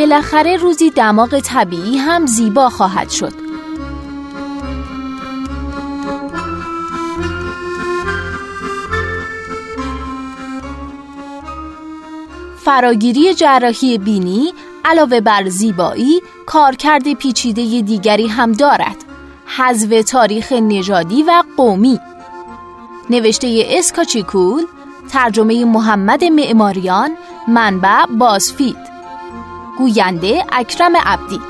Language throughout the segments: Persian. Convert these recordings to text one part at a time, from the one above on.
بالاخره روزی دماغ طبیعی هم زیبا خواهد شد. فراگیری جراحی بینی علاوه بر زیبایی کارکرد پیچیده دیگری هم دارد. حذف تاریخ نژادی و قومی. نوشته اسکاچیکول ترجمه محمد معماریان منبع بازفید. گوینده اکرم عبدی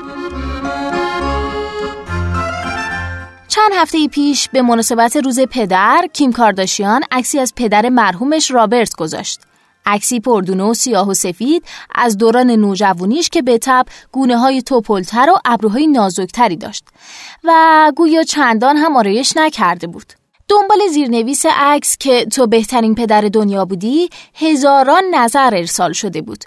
چند هفته پیش به مناسبت روز پدر کیم کارداشیان عکسی از پدر مرحومش رابرت گذاشت عکسی پردونه و سیاه و سفید از دوران نوجوانیش که به تب گونه های توپلتر و ابروهای نازکتری داشت و گویا چندان هم آرایش نکرده بود. دنبال زیرنویس عکس که تو بهترین پدر دنیا بودی هزاران نظر ارسال شده بود.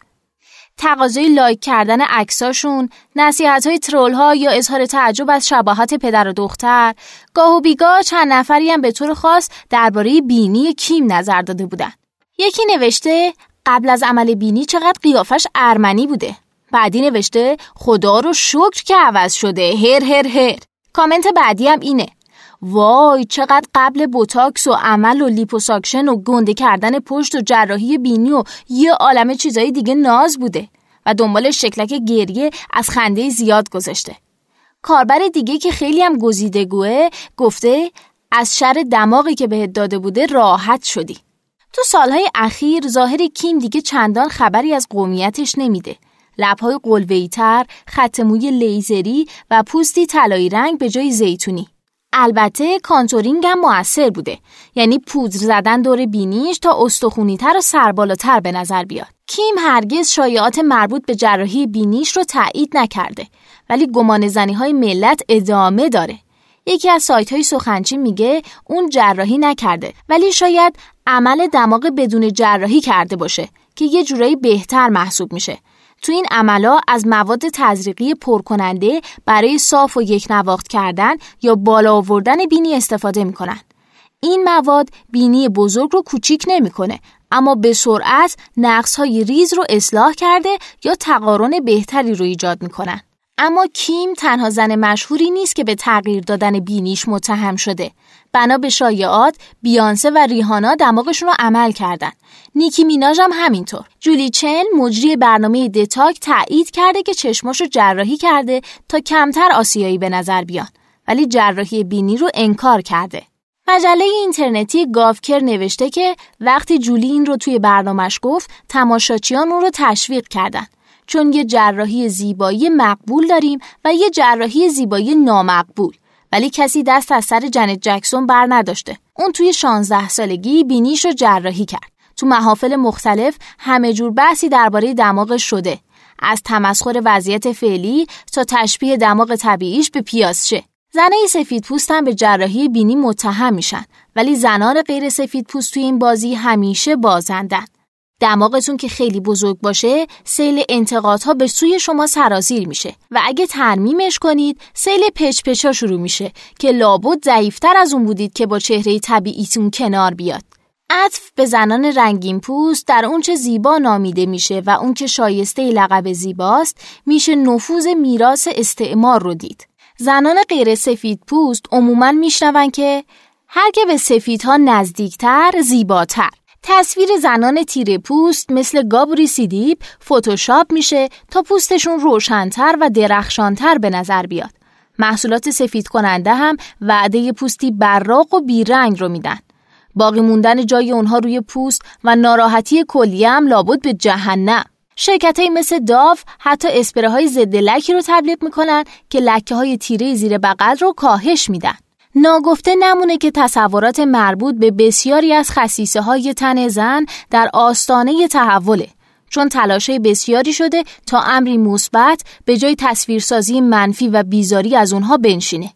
تقاضای لایک کردن عکساشون، نصیحت های یا اظهار تعجب از شباهت پدر و دختر، گاه و بیگاه چند نفری هم به طور خاص درباره بینی کیم نظر داده بودن. یکی نوشته قبل از عمل بینی چقدر قیافش ارمنی بوده. بعدی نوشته خدا رو شکر که عوض شده. هر هر هر. کامنت بعدی هم اینه. وای چقدر قبل بوتاکس و عمل و لیپوساکشن و گنده کردن پشت و جراحی بینی و یه عالم چیزای دیگه ناز بوده و دنبال شکلک گریه از خنده زیاد گذاشته کاربر دیگه که خیلی هم گزیدگوه گفته از شر دماغی که بهت داده بوده راحت شدی تو سالهای اخیر ظاهر کیم دیگه چندان خبری از قومیتش نمیده. لبهای قلوهیتر، خط موی لیزری و پوستی طلایی رنگ به جای زیتونی. البته contouring هم موثر بوده. یعنی پودر زدن دور بینیش تا استخونیتر و سربالاتر به نظر بیاد. کیم هرگز شایعات مربوط به جراحی بینیش رو تایید نکرده. ولی گمان زنی های ملت ادامه داره. یکی از سایت های سخن‌چین میگه اون جراحی نکرده. ولی شاید عمل دماغ بدون جراحی کرده باشه که یه جورایی بهتر محسوب میشه. تو این عملا از مواد تزریقی پرکننده برای صاف و یک نواخت کردن یا بالا آوردن بینی استفاده می‌کنن. این مواد بینی بزرگ رو کوچیک نمی‌کنه اما به سرعت نقص های ریز رو اصلاح کرده یا تقارن بهتری رو ایجاد می‌کنن. اما کیم تنها زن مشهوری نیست که به تغییر دادن بینیش متهم شده. بنا به شایعات بیانسه و ریهانا دماغشون رو عمل کردن. نیکی میناژ هم همینطور. جولی چن مجری برنامه دتاک تایید کرده که چشماشو جراحی کرده تا کمتر آسیایی به نظر بیان. ولی جراحی بینی رو انکار کرده. مجله اینترنتی گافکر نوشته که وقتی جولی این رو توی برنامهش گفت تماشاچیان اون رو تشویق کردن. چون یه جراحی زیبایی مقبول داریم و یه جراحی زیبایی نامقبول. ولی کسی دست از سر جنت جکسون بر نداشته. اون توی 16 سالگی بینیش رو جراحی کرد. تو محافل مختلف همه جور بحثی درباره دماغ شده. از تمسخر وضعیت فعلی تا تشبیه دماغ طبیعیش به پیازشه زنای سفید پوست هم به جراحی بینی متهم میشن. ولی زنان غیر سفید پوست توی این بازی همیشه بازندن. دماغتون که خیلی بزرگ باشه سیل انتقادها به سوی شما سرازیر میشه. و اگه ترمیمش کنید سیل پچ پچا شروع میشه که لابد ضعیفتر از اون بودید که با چهره طبیعیتون کنار بیاد. عطف به زنان رنگین پوست در اون چه زیبا نامیده میشه و اون که شایسته لقب زیباست میشه نفوذ میراث استعمار رو دید. زنان غیر سفید پوست عموما میشنون که هر که به سفیدها نزدیکتر زیباتر. تصویر زنان تیره پوست مثل گابری سیدیب فتوشاپ میشه تا پوستشون روشنتر و درخشانتر به نظر بیاد. محصولات سفید کننده هم وعده پوستی براق و بیرنگ رو میدن. باقی موندن جای اونها روی پوست و ناراحتی کلیه هم لابد به جهنم. شرکت های مثل داو حتی اسپره های ضد لکی رو تبلیغ می‌کنن که لکه های تیره زیر بغل رو کاهش میدن. ناگفته نمونه که تصورات مربوط به بسیاری از خصیصه های تن زن در آستانه تحوله چون تلاشه بسیاری شده تا امری مثبت به جای تصویرسازی منفی و بیزاری از اونها بنشینه.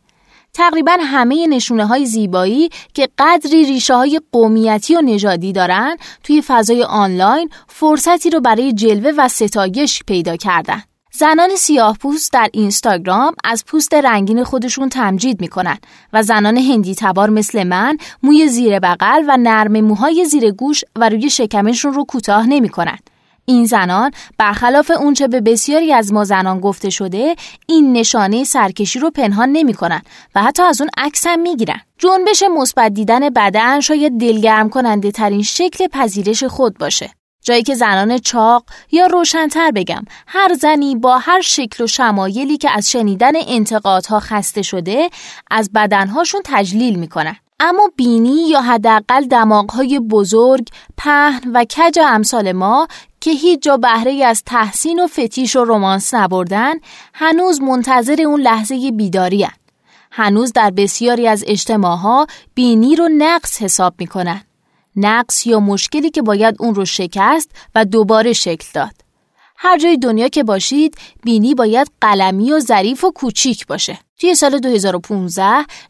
تقریبا همه نشونه های زیبایی که قدری ریشه های قومیتی و نژادی دارن توی فضای آنلاین فرصتی رو برای جلوه و ستایش پیدا کردن. زنان سیاه پوست در اینستاگرام از پوست رنگین خودشون تمجید می‌کنن و زنان هندی تبار مثل من موی زیر بغل و نرم موهای زیر گوش و روی شکمشون رو کوتاه نمی‌کنن. این زنان برخلاف اونچه به بسیاری از ما زنان گفته شده این نشانه سرکشی رو پنهان نمی‌کنن و حتی از اون عکس هم می‌گیرن جنبش مثبت دیدن بدن شاید دلگرم کننده ترین شکل پذیرش خود باشه جایی که زنان چاق یا روشنتر بگم هر زنی با هر شکل و شمایلی که از شنیدن انتقادها خسته شده از بدنهاشون تجلیل می‌کنن اما بینی یا حداقل دماغهای بزرگ، پهن و کج امثال ما که هیچ جا بهره از تحسین و فتیش و رومانس نبردن هنوز منتظر اون لحظه بیداری هن. هنوز در بسیاری از اجتماعها بینی رو نقص حساب می‌کنن. نقص یا مشکلی که باید اون رو شکست و دوباره شکل داد. هر جای دنیا که باشید بینی باید قلمی و ظریف و کوچیک باشه. توی سال 2015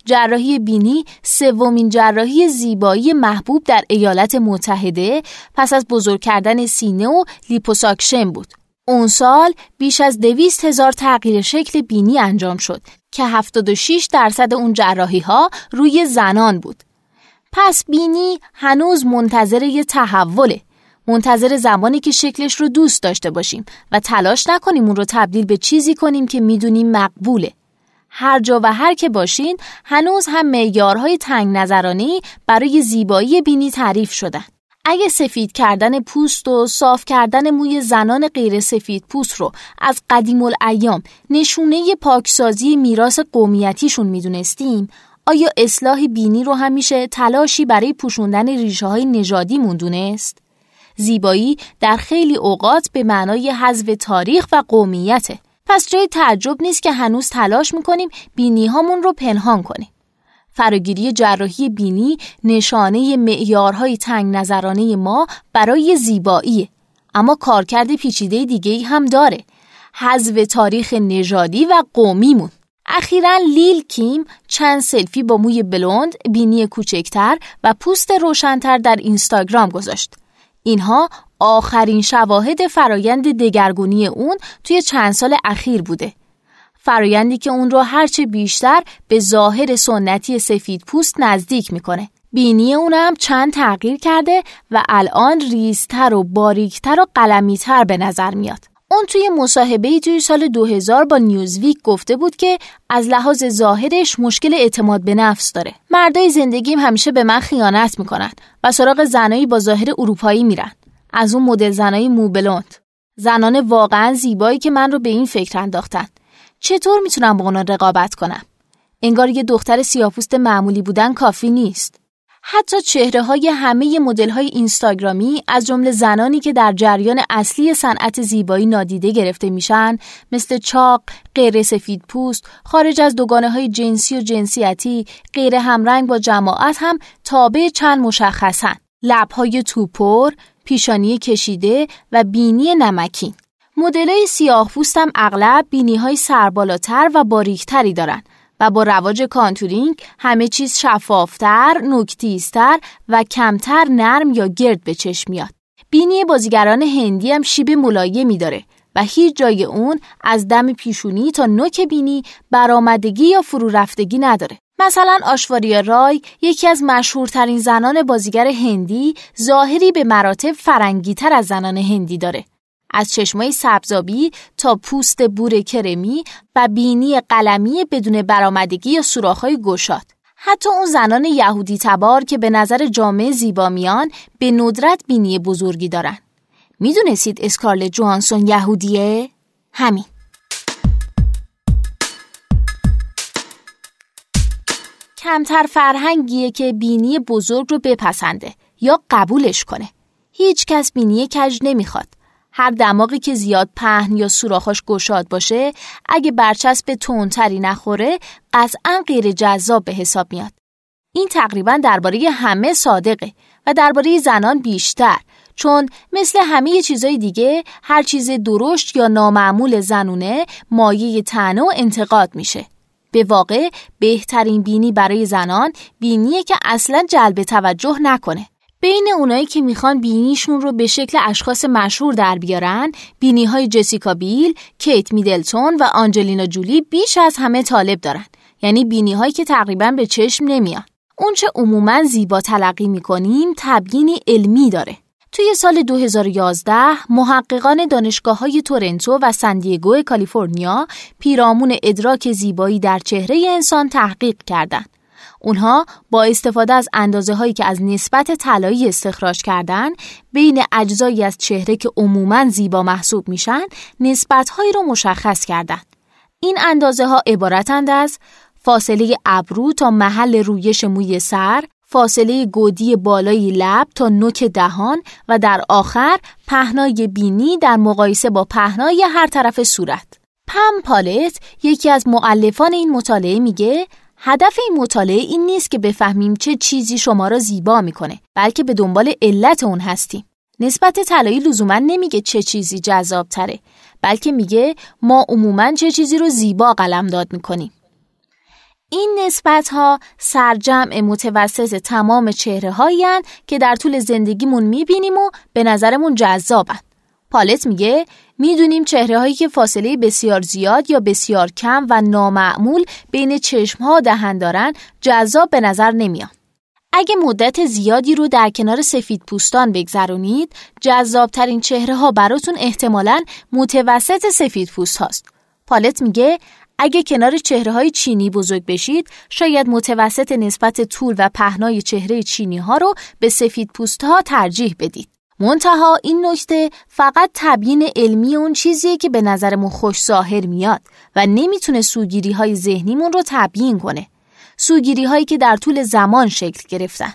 جراحی بینی سومین جراحی زیبایی محبوب در ایالات متحده پس از بزرگ کردن سینه و لیپوساکشن بود. اون سال بیش از دویست هزار تغییر شکل بینی انجام شد که 76 درصد اون جراحی ها روی زنان بود. پس بینی هنوز منتظر یه تحوله منتظر زمانی که شکلش رو دوست داشته باشیم و تلاش نکنیم اون رو تبدیل به چیزی کنیم که می‌دونیم مقبوله. هر جا و هر که باشین هنوز هم معیارهای تنگ نظرانه‌ی برای زیبایی بینی تعریف شدن. اگه سفید کردن پوست و صاف کردن موی زنان غیر سفید پوست رو از قدیم الایام نشونه پاکسازی میراث قومیتیشون می‌دونستیم آیا اصلاح بینی رو همیشه تلاشی برای پوشوندن ریشه های نژادی موندونست؟ زیبایی در خیلی اوقات به معنای حذف تاریخ و قومیته. پس جای تعجب نیست که هنوز تلاش می‌کنیم بینی هامون رو پنهان کنیم. فراگیری جراحی بینی نشانه معیارهای تنگ نظرانه ما برای زیبایی اما کارکرد پیچیده دیگه هم داره حذف تاریخ نژادی و قومیمون اخیرا لیل کیم چند سلفی با موی بلوند، بینی کوچکتر و پوست روشنتر در اینستاگرام گذاشت. اینها آخرین شواهد فرایند دگرگونی اون توی چند سال اخیر بوده. فرایندی که اون رو هرچه بیشتر به ظاهر سنتی سفید پوست نزدیک می‌کنه. بینی اونم چند تغییر کرده و الان ریزتر و باریکتر و قلمیتر به نظر میاد. اون توی مصاحبه توی سال 2000 با نیوزویک گفته بود که از لحاظ ظاهرش مشکل اعتماد به نفس داره. مردای زندگیم همیشه به من خیانت می‌کنن و سراغ زنایی با ظاهر اروپایی میرن. از اون مدل زنایی موبلوند. زنان واقعا زیبایی که من رو به این فکر انداختن. چطور می‌تونم با اونا رقابت کنم؟ انگار یه دختر سیاپوست معمولی بودن کافی نیست. حتی چهره های همه مدل های اینستاگرامی از جمله زنانی که در جریان اصلی صنعت زیبایی نادیده گرفته میشن مثل چاق، غیر سفید پوست، خارج از دوگانه های جنسی و جنسیتی، غیر همرنگ با جماعت هم تابع چند مشخصن. لبهای توپر، پیشانی کشیده و بینی نمکین. مدل های سیاه پوست هم اغلب بینی های سربالاتر و باریکتری دارند و با رواج contouring همه چیز شفافتر، نوک‌تیزتر و کمتر نرم یا گرد به چشم میاد. بینی بازیگران هندی هم شیب ملایمی داره و هیچ جای اون از دم پیشونی تا نوک بینی برآمدگی یا فرو رفتگی نداره. مثلا آشواریا رای یکی از مشهورترین زنان بازیگر هندی ظاهری به مراتب فرنگیتر از زنان هندی داره از چشمای سبزابی تا پوست بور کرمی و بینی قلمی بدون برآمدگی یا سوراخ‌های گشاد. حتی اون زنان یهودی تبار که به نظر جامعه زیبا میان به ندرت بینی بزرگی دارن. می‌دونستید اسکارل جوانسون یهودیه؟ همین. کمتر فرهنگیه که بینی بزرگ رو بپسنده یا قبولش کنه. هیچ کس بینی کج نمی‌خواد. هر دماغی که زیاد پهن یا سوراخاش گشاد باشه اگه برچسب تندتری نخوره قطعا غیر جذاب به حساب میاد. این تقریبا درباره همه صادقه و درباره زنان بیشتر چون مثل همه چیزای دیگه هر چیز درشت یا نامعمول زنونه مایه تنه و انتقاد میشه. به واقع بهترین بینی برای زنان بینیه که اصلا جلب توجه نکنه. بین اونایی که می‌خوان بینیشون رو به شکل اشخاص مشهور در بیارن بینی های جسیکا بیل، کیت میدلتون و آنجلینا جولی بیش از همه طالب دارن. یعنی بینی هایی که تقریبا به چشم نمیان. اونچه عموما زیبا تلقی می‌کنیم تبیینی علمی داره. توی سال 2011 محققان دانشگاه های تورنتو و سندیگو کالیفرنیا پیرامون ادراک زیبایی در چهره انسان تحقیق کردند. اونها با استفاده از اندازه هایی که از نسبت طلایی استخراج کردن بین اجزایی از چهره که عموما زیبا محسوب میشن نسبت هایی رو مشخص کردند. این اندازه ها عبارتند از فاصله ابرو تا محل رویش موی سر، فاصله گودی بالای لب تا نوک دهان و در آخر پهنای بینی در مقایسه با پهنای هر طرف صورت. پم پالت یکی از معلفان این مطالعه میگه هدف این مطالعه این نیست که بفهمیم چه چیزی شما را زیبا می‌کنه بلکه به دنبال علت اون هستیم. نسبت طلایی لزوما نمیگه چه چیزی جذاب تره بلکه میگه ما عموما چه چیزی رو زیبا قلمداد می‌کنیم. این نسبت ها سرجمع متوسط تمام چهره هایی که در طول زندگیمون می‌بینیم و به نظرمون جذابن. پالت میگه می‌دونیم چهره هایی که فاصله بسیار زیاد یا بسیار کم و نامعمول بین چشم ها دهن دارن جذاب به نظر نمیان. اگه مدت زیادی رو در کنار سفید پوستان بگذرونید جذابترین چهره ها براتون احتمالاً متوسط سفید پوست هاست. پالت میگه اگه کنار چهره های چینی بزرگ بشید شاید متوسط نسبت طول و پهنای چهره چینی ها رو به سفید پوست ها ترجیح بدید. منتها این نکته فقط تبیین علمی اون چیزیه که به نظرمون خوش ظاهر میاد و نمی‌تونه سوگیری های ذهنیمون رو تبیین کنه. سوگیری هایی که در طول زمان شکل گرفتن.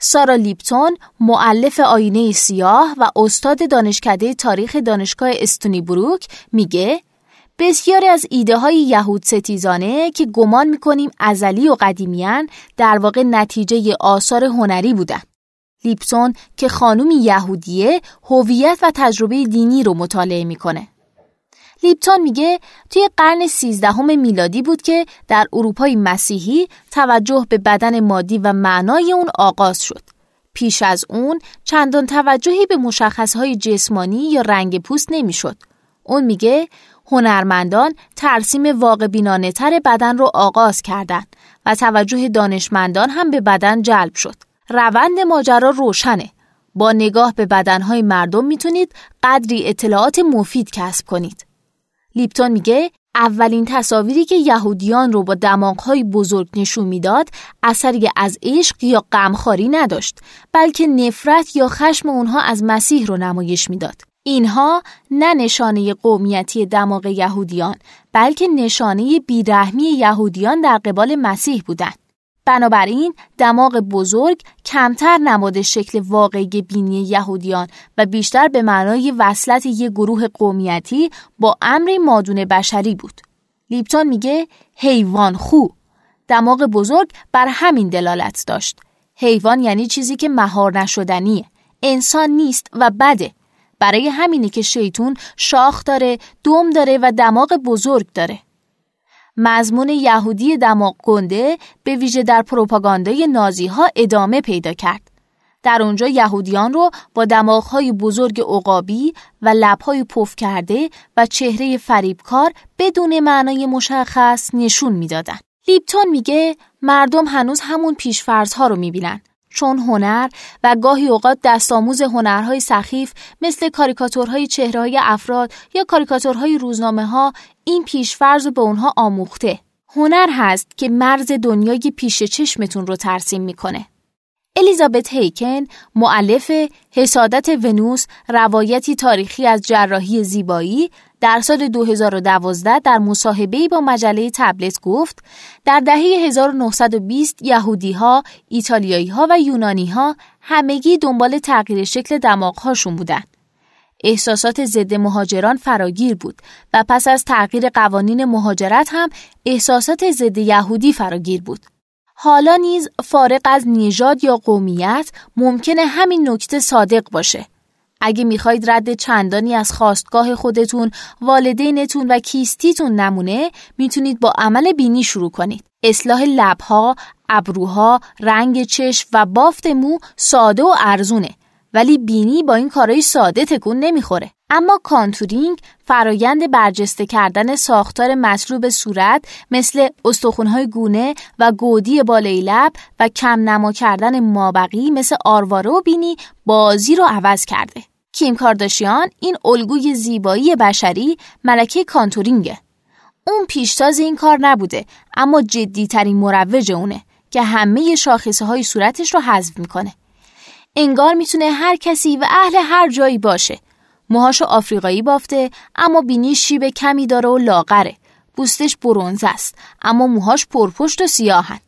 سارا لیپتون معلف آینه سیاه و استاد دانشکده تاریخ دانشگاه استونی بروک میگه بسیاری از ایده های یهود ستیزانه که گمان می‌کنیم ازلی و قدیمیان در واقع نتیجه آثار هنری بودن. لیپسون که خانومی یهودیه هویت و تجربه دینی رو مطالعه می‌کنه. لیپتون میگه توی قرن سیزدهم میلادی بود که در اروپای مسیحی توجه به بدن مادی و معنای اون آغاز شد. پیش از اون چندان توجهی به مشخصهای جسمانی یا رنگ پوست نمی‌شد. اون میگه هنرمندان ترسیم واقع بینانه تر بدن رو آغاز کردند و توجه دانشمندان هم به بدن جلب شد. روند ماجرا روشنه. با نگاه به بدنهای مردم می‌تونید قدری اطلاعات مفید کسب کنید. لیپتون میگه اولین تصاویری که یهودیان رو با دماغهای بزرگ نشون می‌داد اثری از عشق یا غمخواری نداشت بلکه نفرت یا خشم اونها از مسیح رو نمایش می‌داد. اینها نه نشانه قومیتی دماغ یهودیان بلکه نشانه بیرحمی یهودیان در قبال مسیح بودند. بنابراین دماغ بزرگ کمتر نماد شکل واقعی بینی یهودیان و بیشتر به معنای وصلت یک گروه قومیتی با امر مادون بشری بود. لیپتون میگه حیوان خو دماغ بزرگ بر همین دلالت داشت. حیوان یعنی چیزی که مهار نشدنیه. انسان نیست و بده. برای همینه که شیطون شاخ داره، دم داره و دماغ بزرگ داره. مضمون یهودی دماغ گنده به ویژه در پروپاگاندای نازی ها ادامه پیدا کرد. در اونجا یهودیان رو با دماغهای بزرگ عقابی و لبهای پف کرده و چهره فریبکار بدون معنای مشخص نشون می‌دادن. لیپتون میگه مردم هنوز همون پیشفرزها رو می‌بینن چون هنر و گاهی اوقات دستآموز هنرهای سخیف مثل کاریکاتورهای چهرههای افراد یا کاریکاتورهای روزنامه ها این پیشفرض رو به اونها آموخته. هنر هست که مرز دنیای پیش چشمتون رو ترسیم می‌کنه. الیزابت هیکن معلف حسادت ونوس روایتی تاریخی از جراحی زیبایی در سال 2012 در مصاحبه‌ای با مجله تبلت گفت در دهه 1920 یهودی ها، ایتالیایی ها و یونانی ها همگی دنبال تغییر شکل دماغهاشون بودند. احساسات ضد مهاجران فراگیر بود و پس از تغییر قوانین مهاجرت هم احساسات ضد یهودی فراگیر بود. حالا نیز فارغ از نژاد یا قومیت ممکنه همین نکته صادق باشه. اگه می‌خواید رد چندانی از خاستگاه خودتون، والدینتون و کیستیتون نمونه، می‌تونید با عمل بینی شروع کنید. اصلاح لبها، ابروها، رنگ چشم و بافت مو ساده و ارزونه. ولی بینی با این کارای ساده تکون نمی‌خوره. اما contouring فرایند برجسته کردن ساختار مطلوب صورت مثل استخونهای گونه و گودی بالای لب و کم نما کردن مابقی مثل آرواره و بینی بازی رو عوض کرده. کیم کارداشیان این الگوی زیبایی بشری ملکه کانتورینگه. اون پیشتاز این کار نبوده اما جدیترین مروج اونه که همه شاخصه های صورتش رو حذف می‌کنه. انگار می‌تونه هر کسی و اهل هر جایی باشه. موهاشو آفریقایی بافته اما بینی شیب کمی داره و لاغره. بوستش برونز است اما موهاش پرپشت و سیاهن.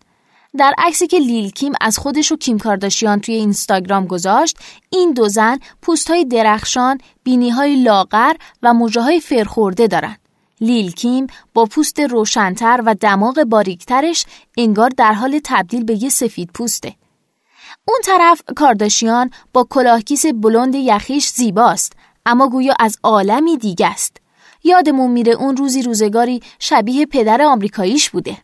در عکسی که لیل کیم از خودش و کیم کارداشیان توی اینستاگرام گذاشت این دو زن پوست های درخشان، بینی های لاغر و موجه های فرخورده دارن. لیل کیم با پوست روشنتر و دماغ باریکترش انگار در حال تبدیل به یه سفید پوسته. اون طرف کارداشیان با کلاهکیس بلند یخیش زیباست اما گویا از عالمی دیگه است. یادمون میره اون روزی روزگاری شبیه پدر آمریکاییش بوده.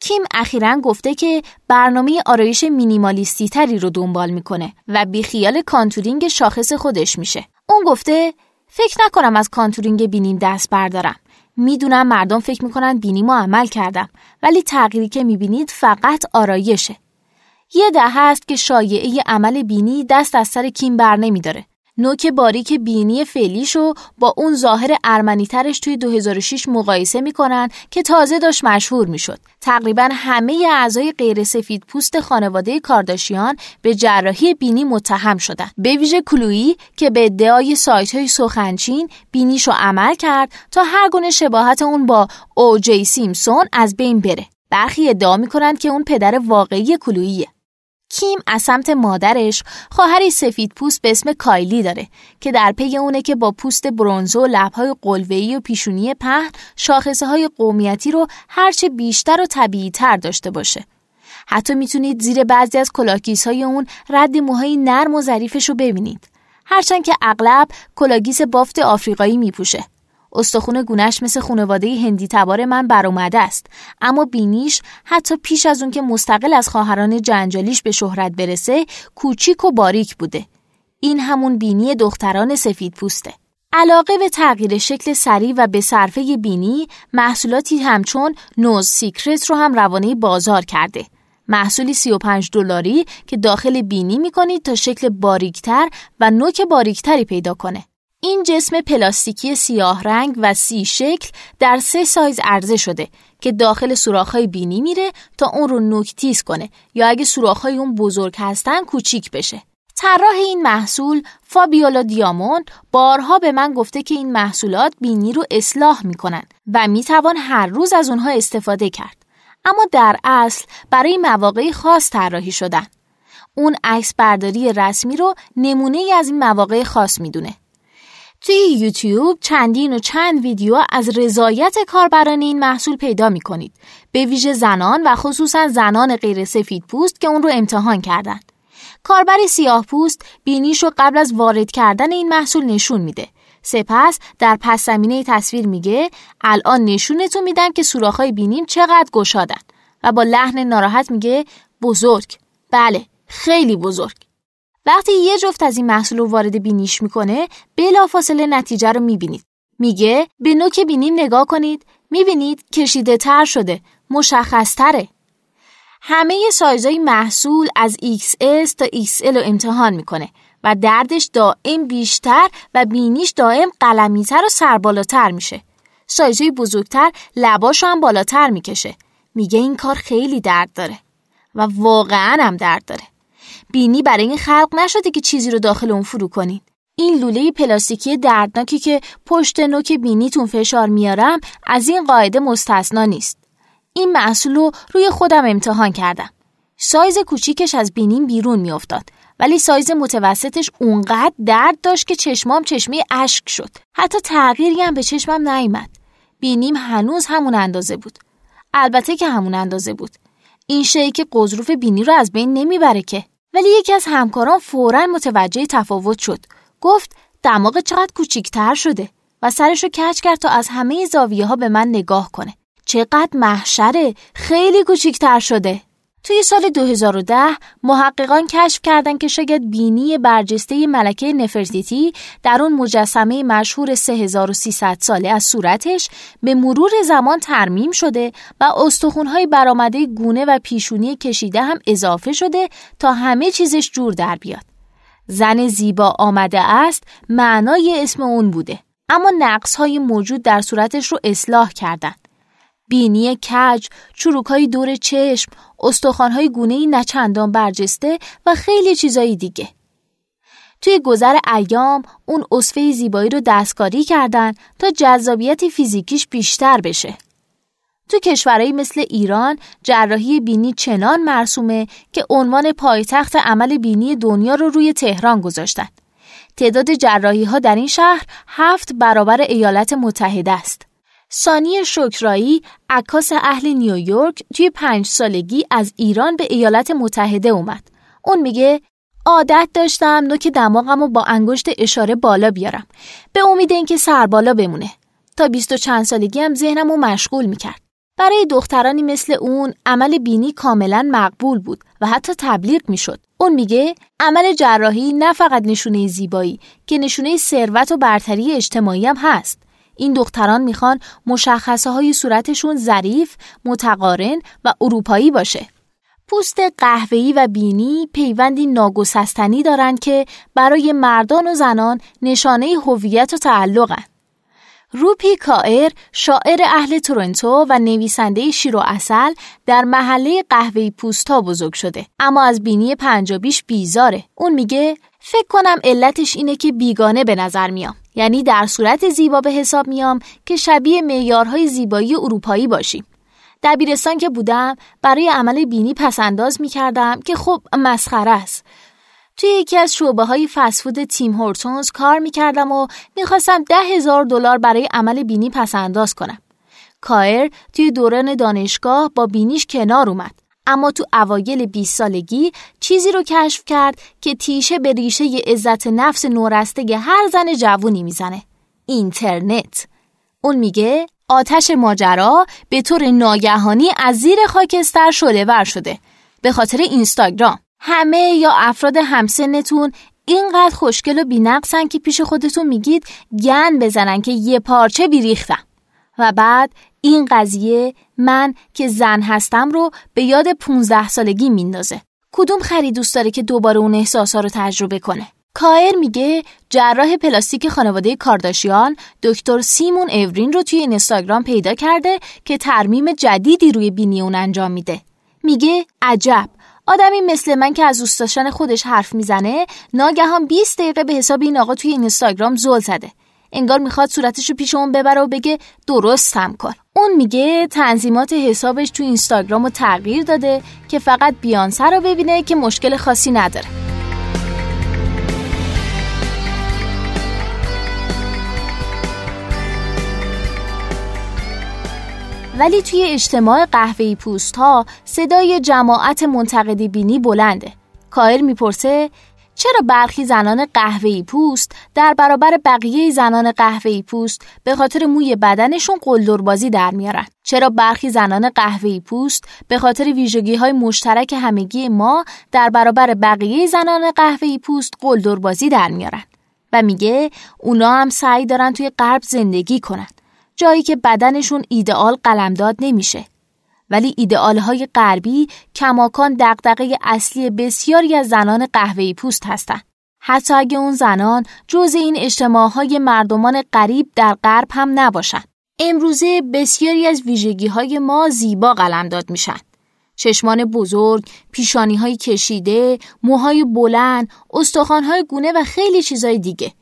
کیم اخیرا گفته که برنامه آرایش مینیمالیستی‌تری رو دنبال می‌کنه و بیخیال contouring شاخص خودش میشه. اون گفته فکر نکنم از contouring بینیم دست بردارم. می‌دونم مردم فکر می‌کنن بینیمو عمل کردم ولی تغییری که می‌بینید فقط آرایشه. یه دهه است که شایعه عمل بینی دست از سر کیم بر نمیداره. نوک باریک بینی فعلیشو با اون ظاهر ارمنیترش توی 2006 مقایسه می‌کنن که تازه داشت مشهور می‌شد. تقریبا همه اعضای غیر سفید پوست خانواده کارداشیان به جراحی بینی متهم شدن. به ویژه کلویی که به ادعای سایت های سخنچین بینیشو عمل کرد تا هر گونه شباهت اون با او جی سیمسون از بین بره. برخی ادعا می‌کنند که اون پدر واقعی کلوییه. کیم از سمت مادرش خواهری سفید پوست به اسم کایلی داره که در پی اونه که با پوست برنزه و و لبهای قلوه‌ای و پیشونی پهن شاخصه های قومیتی رو هرچه بیشتر و طبیعی تر داشته باشه. حتی می‌تونید زیر بعضی از کلاه‌گیس های اون رد موهای نرم و ظریفش رو ببینید. هرچند که اغلب کلاه‌گیس بافت آفریقایی میپوشه. استخون گونش مثل خانواده هندی تبار من برآمده است. اما بینیش حتی پیش از اون که مستقل از خواهران جنجالیش به شهرت برسه کوچیک و باریک بوده. این همون بینی دختران سفید پوسته. علاقه به تغییر شکل سریع و به صرفه بینی محصولاتی همچون Nose Secret رو هم روانه بازار کرده. محصولی 35 دلاری که داخل بینی می‌کنید تا شکل باریکتر و نوک باریکتری پیدا کنه. این جسم پلاستیکی سیاه رنگ و C شکل در سه سایز عرضه شده که داخل سوراخ‌های بینی میره تا اون رو نوکتیز کنه یا اگه سوراخ‌های اون بزرگ هستن کوچیک بشه. طراح این محصول فابیولا دیاموند بارها به من گفته که این محصولات بینی رو اصلاح می‌کنن و می‌توان هر روز از اونها استفاده کرد. اما در اصل برای مواقع خاص طراحی شدن. اون عکس برداری رسمی رو نمونه از این مواقع خاص می‌دونه. توی یوتیوب چندین و چند ویدیو از رضایت کاربران این محصول پیدا می کنید. به ویژه زنان و خصوصا زنان غیر سفید پوست که اون رو امتحان کردن. کاربر سیاه پوست بینیش رو قبل از وارد کردن این محصول نشون میده. سپس در پس زمینه تصویر میگه الان نشونتون میدم که سوراخ‌های بینیم چقدر گشادن و با لحن ناراحت میگه بزرگ بله خیلی بزرگ وقتی یه جفت از این محصول رو وارد بینیش می‌کنه بلافاصله نتیجه رو می‌بینید. میگه به نوک بینیم نگاه کنید. می‌بینید کشیده تر شده مشخص تره همه سایزهای محصول از XS تا XL رو امتحان می‌کنه و دردش دائم بیشتر و بینیش دائم قلمیتر و سربالاتر میشه. سایزهای بزرگتر لباشو هم بالاتر می‌کشه. میگه این کار خیلی درد داره و واقعا هم درد داره. بینی برای این خلق نشده که چیزی رو داخل اون فرو کنین. این لوله پلاستیکی دردناکی که پشت نوک بینیتون فشار میارم از این قاعده مستثنا نیست. این محصول رو روی خودم امتحان کردم. سایز کوچیکش از بینیم بیرون میافتاد ولی سایز متوسطش اونقدر درد داشت که چشمام چشمه اشک شد. حتی تغییری هم به چشمم نیامد. بینیم هنوز همون اندازه بود. البته که همون اندازه بود. این شی که قضروف بینی رو از بین نمی‌بره که. ولی یکی از همکاران فورا متوجه تفاوت شد. گفت دماغ چقدر کوچیکتر شده و سرش رو کج کرد تا از همه زاویه ها به من نگاه کنه. چقدر محشره خیلی کوچیکتر شده. توی سال 2010 محققان کشف کردند که شاید بینی برجسته ملکه نفرتیتی در اون مجسمه مشهور 3300 ساله از صورتش به مرور زمان ترمیم شده و استخونهای برآمده گونه و پیشونی کشیده هم اضافه شده تا همه چیزش جور در بیاد. زن زیبا آمده است معنای اسم اون بوده اما نقص های موجود در صورتش رو اصلاح کردند. بینی کج، چروکهای دور چشم، استخوانهای گونه‌ای نچندان برجسته و خیلی چیزایی دیگه. توی گذر ایام اون اصفه زیبایی رو دستکاری کردن تا جذابیت فیزیکیش بیشتر بشه. تو کشورهایی مثل ایران جراحی بینی چنان مرسومه که عنوان پایتخت عمل بینی دنیا رو روی تهران گذاشتن. تعداد جراحی ها در این شهر هفت برابر ایالات متحده است. سانی شکرایی عکاس اهل نیویورک توی پنج سالگی از ایران به ایالات متحده اومد. اون میگه عادت داشتم نوک دماغم رو با انگشت اشاره بالا بیارم. به امید اینکه سر بالا بمونه. تا بیست و چند سالگی هم ذهنم رو مشغول می‌کرد. برای دخترانی مثل اون عمل بینی کاملا مقبول بود و حتی تبلیغ می‌شد. اون میگه عمل جراحی نه فقط نشونه زیبایی که نشونه ثروت و برتری اجتماعی هم هست. این دختران می‌خوان مشخصه های صورتشون ظریف، متقارن و اروپایی باشه. پوست قهوه‌ای و بینی پیوندی ناگسستنی دارند که برای مردان و زنان نشانه هویت و تعلقن. روپی کائر شاعر اهل تورنتو و نویسنده شیر و اصل در محله قهوه‌ای پوستا بزرگ شده اما از بینی پنجابیش بیزاره اون میگه فکر کنم علتش اینه که بیگانه به نظر میام یعنی در صورت زیبا به حساب میام که شبیه معیارهای زیبایی اروپایی باشیم دبیرستان که بودم برای عمل بینی پسنداز می‌کردم که خب مسخره است توی یکی از شعبه های فسفود تیم هورتونز کار می‌کردم و می‌خواستم ده هزار دلار برای عمل بینی پسنداز کنم. کایر توی دوران دانشگاه با بینیش کنار اومد. اما تو اوایل 20 سالگی چیزی رو کشف کرد که تیشه به ریشه عزت نفس نورسته هر زن جوونی می‌زنه. اینترنت. اون میگه آتش ماجرا به طور ناگهانی از زیر خاکستر شده ور شده به خاطر اینستاگرام. همه یا افراد همسنتون اینقدر خوشگل و بینقصن که پیش خودتون میگید گن بزنن که یه پارچه بیریختم و بعد این قضیه من که زن هستم رو به یاد 15 سالگی میندازه. کدوم خری دوست داره که دوباره اون احساسا رو تجربه کنه؟ کایر میگه جراح پلاستیک خانواده کارداشیان دکتر سیمون اورین رو توی اینستاگرام پیدا کرده که ترمیم جدیدی روی بینی اون انجام میده. میگه عجب. آدمی مثل من که از دوست خودش حرف می‌زنه ناگهان 20 دقیقه به حساب این آقا توی اینستاگرام زل زده. انگار می‌خواد صورتش رو پیش اون ببره و بگه درست هم کن اون میگه تنظیمات حسابش تو اینستاگرام رو تغییر داده که فقط بیانسه رو ببینه که مشکل خاصی نداره ولی توی اجتماع قهوه‌ای پوست ها صدای جماعت منتقدی بینی بلنده. کائل می‌پرسه چرا برخی زنان قهوه‌ای پوست در برابر بقیه زنان قهوه‌ای پوست به خاطر موی بدنشون قلدربازی در میارن؟ چرا برخی زنان قهوه‌ای پوست به خاطر ویژگی های مشترک همگی ما در برابر بقیه زنان قهوه‌ای پوست قلدربازی در میارن؟ و میگه اونا هم سعی دارن توی غرب زندگی کنن. جایی که بدنشون ایدئال قلمداد نمیشه. ولی ایدئال های غربی کماکان دقدقه اصلی بسیاری از زنان قهوه‌ای پوست هستند. حتی اگه اون زنان جز این اجتماع های مردمان غریب در غرب هم نباشند. امروزه بسیاری از ویژگی های ما زیبا قلمداد میشن. چشمان بزرگ، پیشانی های کشیده، موهای بلند، استخوان های گونه و خیلی چیزای دیگه.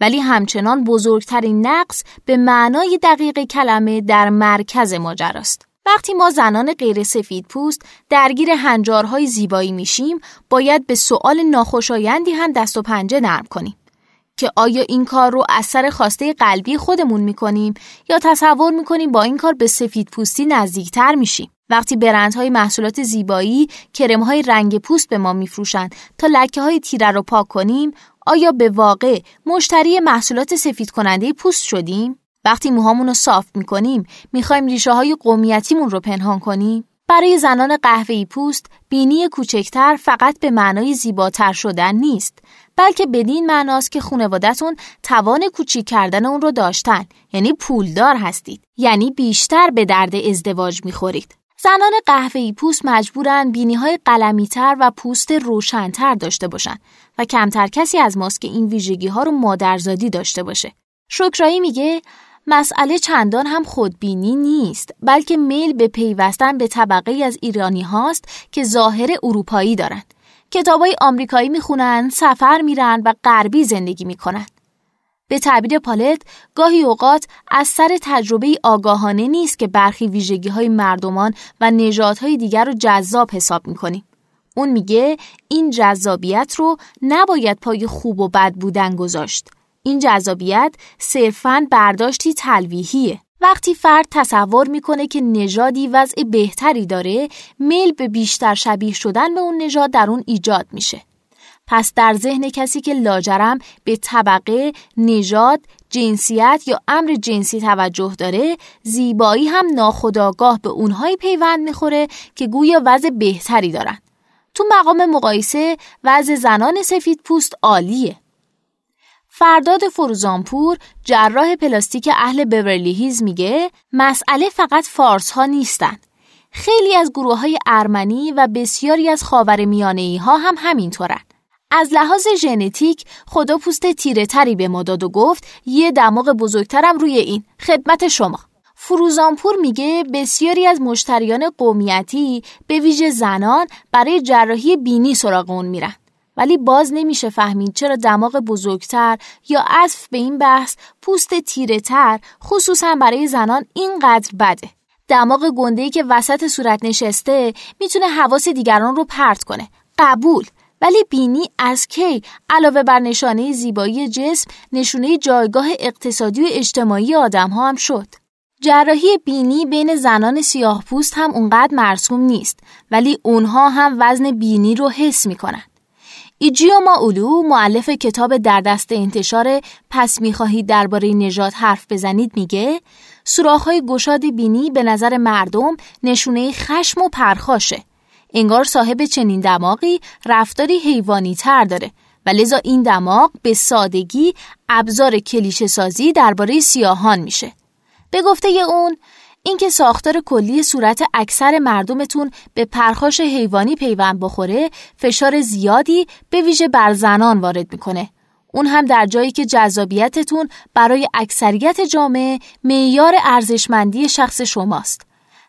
ولی همچنان بزرگترین نقص به معنای دقیق کلمه در مرکز ماجراست. وقتی ما زنان غیر سفید پوست درگیر هنجارهای زیبایی میشیم باید به سؤال ناخوشایندی هم دست و پنجه نرم کنیم که آیا این کار رو از سر خواسته قلبی خودمون می‌کنیم یا تصور می‌کنیم با این کار به سفید پوستی نزدیکتر میشیم وقتی برندهای محصولات زیبایی کرمهای رنگ پوست به ما میفروشند تا لکه های تیره رو پاک کنیم آیا به واقع مشتری محصولات سفید کننده پوست شدیم؟ وقتی موهامون رو صاف می‌کنیم می‌خوایم ریشه های قومیتیمون رو پنهان کنیم؟ برای زنان قهوه‌ای پوست بینی کوچکتر فقط به معنای زیباتر شدن نیست بلکه بدین معناست که خانوادتون توان کوچیک کردن اون رو داشتن یعنی پولدار هستید یعنی بیشتر به درد ازدواج می‌خورید زنان قهوه‌ای پوست مجبورن بینی های قلمیتر و پوست روشنتر داشته باشن و کمتر کسی از ماست که این ویژگی ها رو مادرزادی داشته باشه. شکرایی میگه مسئله چندان هم خودبینی نیست بلکه میل به پیوستن به طبقه از ایرانی هاست که ظاهر اروپایی دارند. کتابای آمریکایی می‌خونن، سفر میرن و غربی زندگی می‌کنن. به تعبیر پالت گاهی اوقات از سر تجربه آگاهانه نیست که برخی ویژگی های مردمان و نژادهای دیگر رو جذاب حساب می‌کنیم. اون میگه این جذابیت رو نباید پای خوب و بد بودن گذاشت. این جذابیت صرفاً برداشتی تلویحیه. وقتی فرد تصور می‌کنه که نژادی وضع بهتری داره، میل به بیشتر شبیه شدن به اون نژاد در اون ایجاد میشه. پس در ذهن کسی که لاجرم به طبقه، نژاد، جنسیت یا امر جنسی توجه داره زیبایی هم ناخداگاه به اونهایی پیوند می‌خوره که گویا وضع بهتری دارن تو مقام مقایسه وضع زنان سفید پوست عالیه فرداد فروزانپور جراح پلاستیک اهل بورلی هیز میگه مسئله فقط فارس ها نیستن. خیلی از گروه های ارمنی و بسیاری از خاور میانه ها هم همینطورن. از لحاظ ژنتیک خدا پوست تیره تری به ما و گفت یه دماغ بزرگترم روی این. خدمت شما. فروزانپور میگه بسیاری از مشتریان قومیتی به ویژه زنان برای جراحی بینی سراغ اون میرن. ولی باز نمیشه فهمید چرا دماغ بزرگتر یا عطف به این بحث پوست تیره تر خصوصا برای زنان اینقدر بده دماغ گنده‌ای که وسط صورت نشسته می‌تونه حواس دیگران رو پرت کنه قبول ولی بینی از کی علاوه بر نشانه زیبایی جسم نشونه جایگاه اقتصادی و اجتماعی آدم ها هم شد. جراحی بینی بین زنان سیاه پوست هم اونقدر مرسوم نیست ولی اونها هم وزن بینی رو حس می‌کنن. ایجیوما اولو معلف کتاب در دست انتشار پس می‌خواهید درباره نژاد حرف بزنید میگه سوراخ‌های گشاد بینی به نظر مردم نشونه خشم و پرخاشه انگار صاحب چنین دماغی رفتاری حیوانی تر داره و لذا این دماغ به سادگی ابزار کلیشه سازی درباره سیاهان میشه. به گفته اون اینکه ساختار کلی صورت اکثر مردمتون به پرخاش حیوانی پیوند بخوره فشار زیادی به ویژه بر زنان وارد می‌کنه. اون هم در جایی که جذابیتتون برای اکثریت جامعه معیار ارزشمندی شخص شماست.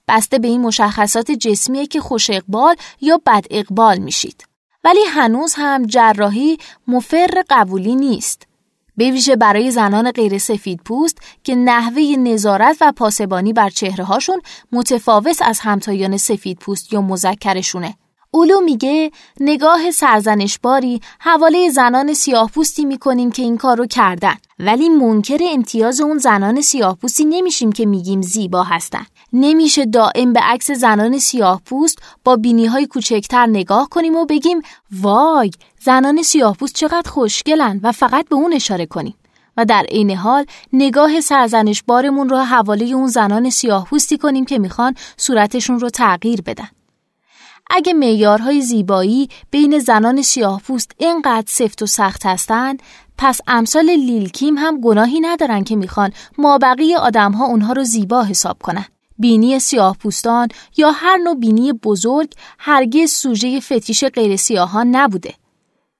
بسته به این مشخصات جسمیه که خوش اقبال یا بد اقبال میشید. ولی هنوز هم جراحی مفر قبولی نیست. به ویژه برای زنان غیر سفید پوست که نحوه نظارت و پاسبانی بر چهره هاشون متفاوت از همتایان سفید پوست یا مذکرشونه. اولو میگه نگاه سرزنشباری حواله زنان سیاه پوستی می‌کنیم که این کارو کردن. ولی منکر امتیاز اون زنان سیاه پوستی نمیشیم که میگیم زیبا هستن. نمیشه دائم به عکس زنان سیاه پوست با بینی های کوچکتر نگاه کنیم و بگیم وای زنان سیاه پوست چقدر خوشگلن و فقط به اون اشاره کنیم. و در عین حال نگاه سرزنش بارمون رو حواله اون زنان سیاه پوستی کنیم که می‌خوان صورتشون رو تغییر بدن. اگه معیارهای زیبایی بین زنان سیاه پوست اینقدر سفت و سخت هستند پس امثال لیلکیم هم گناهی ندارن که می‌خوان مابقی آدمها اونها رو زیبا حساب کنن. بینی سیاه پوستان یا هر نوع بینی بزرگ هرگز سوژه فتیش غیر سیاهان نبوده.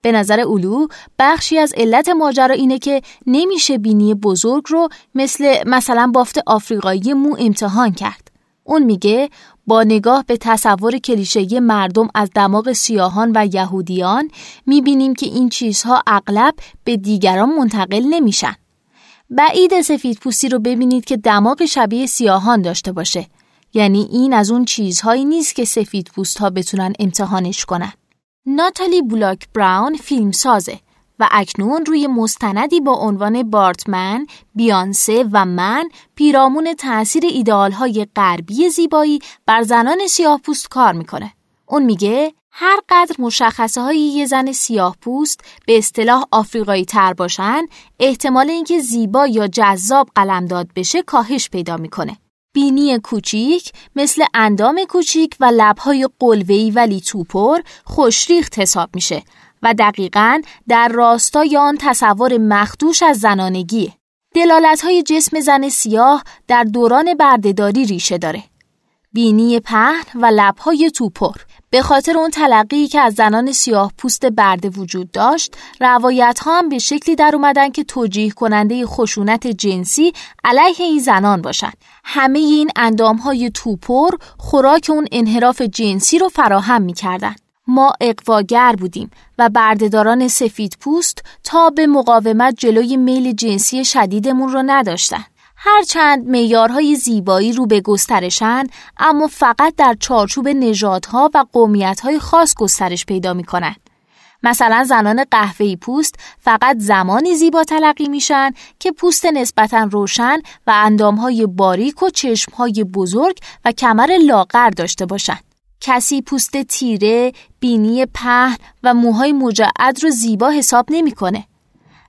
به نظر اولو بخشی از علت ماجرا اینه که نمیشه بینی بزرگ رو مثل مثلا بافت آفریقایی مو امتحان کرد. اون میگه با نگاه به تصور کلیشه‌ای مردم از دماغ سیاهان و یهودیان می‌بینیم که این چیزها اغلب به دیگران منتقل نمیشن. بعید سفید پوستی رو ببینید که دماغ شبیه سیاهان داشته باشه. یعنی این از اون چیزهایی نیست که سفید پوست ها بتونن امتحانش کنن. ناتالی بلاک براون فیلم سازه و اکنون روی مستندی با عنوان بارتمن، بیانسه و من پیرامون تأثیر ایدئالهای غربی زیبایی بر زنان سیاه پوست کار می‌کنه. اون میگه هر قدر مشخصه های یه زن سیاه پوست به اصطلاح آفریقایی تر باشن احتمال اینکه زیبا یا جذاب قلمداد بشه کاهش پیدا می‌کنه. بینی کوچیک مثل اندام کوچیک و لبهای قلوه‌ای ولی توپر خوشریخت حساب میشه و دقیقا در راستای آن تصور مخدوش از زنانگیه. دلالت های جسم زن سیاه در دوران بردهداری ریشه داره. بینی پهن و لبهای توپر به خاطر اون تلقی که از زنان سیاه پوست برده وجود داشت روایت ها هم به شکلی در اومدن که توجیه کننده خشونت جنسی علیه این زنان باشن همه این اندام های توپر خوراک اون انحراف جنسی رو فراهم می‌کردن ما اقواگر بودیم و بردهداران سفید پوست تا به مقاومت جلوی میل جنسی شدیدمون رو نداشتن. هرچند میارهای زیبایی رو به گسترشن اما فقط در چارچوب نژادها و قومیتهای خاص گسترش پیدا می‌کنن. مثلا زنان قهوه‌ای پوست فقط زمانی زیبا تلقی میشن که پوست نسبتا روشن و اندامهای باریک و چشمهای بزرگ و کمر لاغر داشته باشند. کسی پوست تیره، بینی پهن و موهای مجعد رو زیبا حساب نمی‌کنه.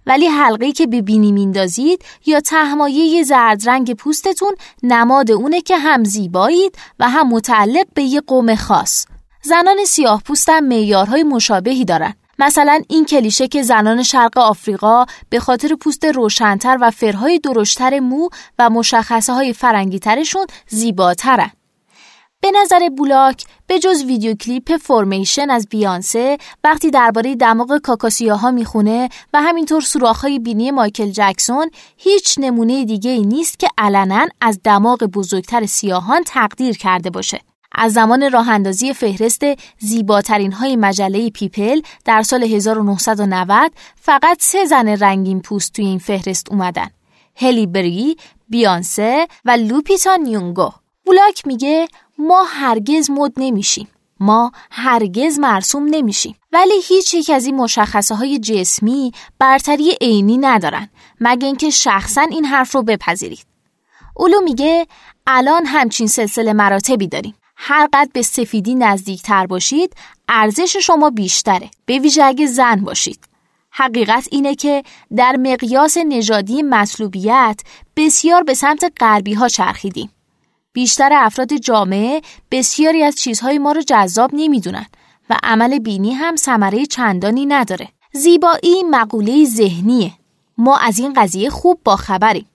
ولی حلقه که به بینی میندازید یا تهمایه زرد رنگ پوستتون نماد اونه که هم زیبایید و هم متعلق به یه قوم خاص. زنان سیاه پوست هم میارهای مشابهی دارن. مثلا این کلیشه که زنان شرق آفریقا به خاطر پوست روشنتر و فرهای درشتر مو و مشخصه های فرنگی ترشون زیباترن. به نظر بولاک به جز ویدیو کلیپ Formation از بیانسه وقتی درباره دماغ کاکاسیاها می‌خونه و همینطور سوراخ‌های بینی مایکل جکسون هیچ نمونه دیگه ای نیست که علنا از دماغ بزرگتر سیاهان تقدیر کرده باشه. از زمان راه اندازی فهرست زیباترین های مجله People در سال 1990 فقط سه زن رنگین پوست توی این فهرست اومدن. هلی بری، بیانسه و لوپیتا نیونگو. بولاک میگه ما هرگز مد نمیشیم. ما هرگز مرسوم نمیشیم. ولی هیچ یک از این مشخصه های جسمی برتری عینی ندارن مگه اینکه شخصا این حرف رو بپذیرید. اولو میگه الان همچین سلسله مراتبی داریم. قد به سفیدی نزدیکتر باشید ارزش شما بیشتره. به ویژه اگه زن باشید. حقیقت اینه که در مقیاس نژادی مطلوبیت بسیار به سمت غربی ها چرخیدیم. بیشتر افراد جامعه بسیاری از چیزهای ما رو جذاب نمی‌دونن و عمل بینی هم ثمره چندانی نداره. زیبایی مقوله ذهنیه. ما از این قضیه خوب با خبریم.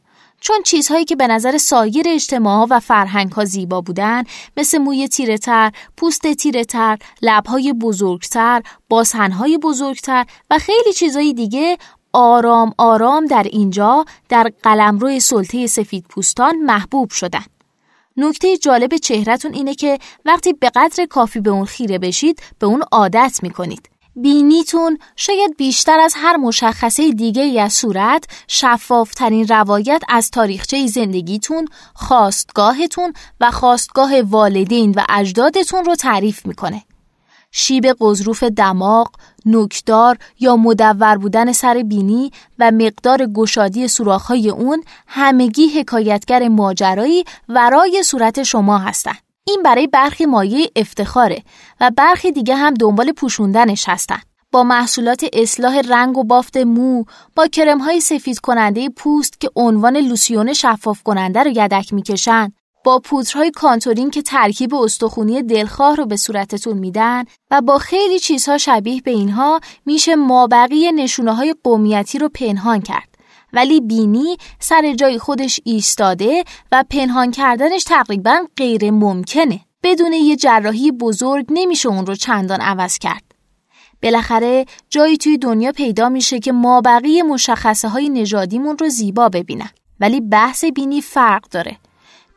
چون چیزهایی که به نظر سایر اجتماع و فرهنگ ها زیبا بودن مثل موی تیره تر، پوست تیره تر، لبهای بزرگتر، بازهنهای بزرگتر و خیلی چیزهای دیگه آرام آرام در اینجا در قلمرو سلطه سفید پوستان محبوب شدن. نکته جالب چهرهتون اینه که وقتی به قدر کافی به اون خیره بشید به اون عادت می‌کنید. بینیتون شاید بیشتر از هر مشخصه دیگه ای از صورت شفافترین روایت از تاریخچه زندگیتون، خواستگاهتون و خواستگاه والدین و اجدادتون رو تعریف می‌کنه. شیب قضروف دماغ، نوکدار یا مدور بودن سر بینی و مقدار گشادی سوراخ‌های اون همگی حکایتگر ماجرایی ورای صورت شما هستند. این برای برخی مایه افتخاره و برخی دیگه هم دنبال پوشوندنش هستن. با محصولات اصلاح رنگ و بافت مو، با کرم های سفید کننده پوست که عنوان لوسیون شفاف کننده رو یدک می‌کشن با پودرهای کانتورین که ترکیب استخونی دلخواه رو به صورتتون میدن و با خیلی چیزها شبیه به اینها میشه مابقی نشونه های قومیتی رو پنهان کرد. ولی بینی سر جای خودش ایستاده و پنهان کردنش تقریبا غیر ممکنه. بدون یه جراحی بزرگ نمیشه اون رو چندان عوض کرد. بالاخره جایی توی دنیا پیدا میشه که مابقی مشخصه های نژادیمون رو زیبا ببینن. ولی بحث بینی فرق داره.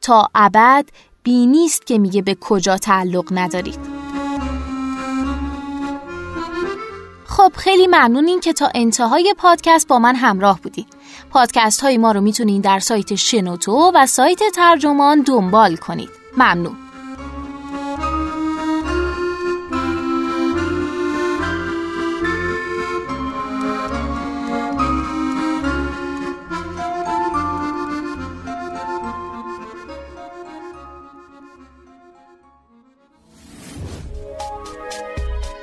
تا ابد بینیست که میگه به کجا تعلق ندارید. خب خیلی ممنونین که تا انتهای پادکست با من همراه بودید پادکست های ما رو می‌تونین در سایت شنوتو و سایت ترجمان دنبال کنید. ممنون.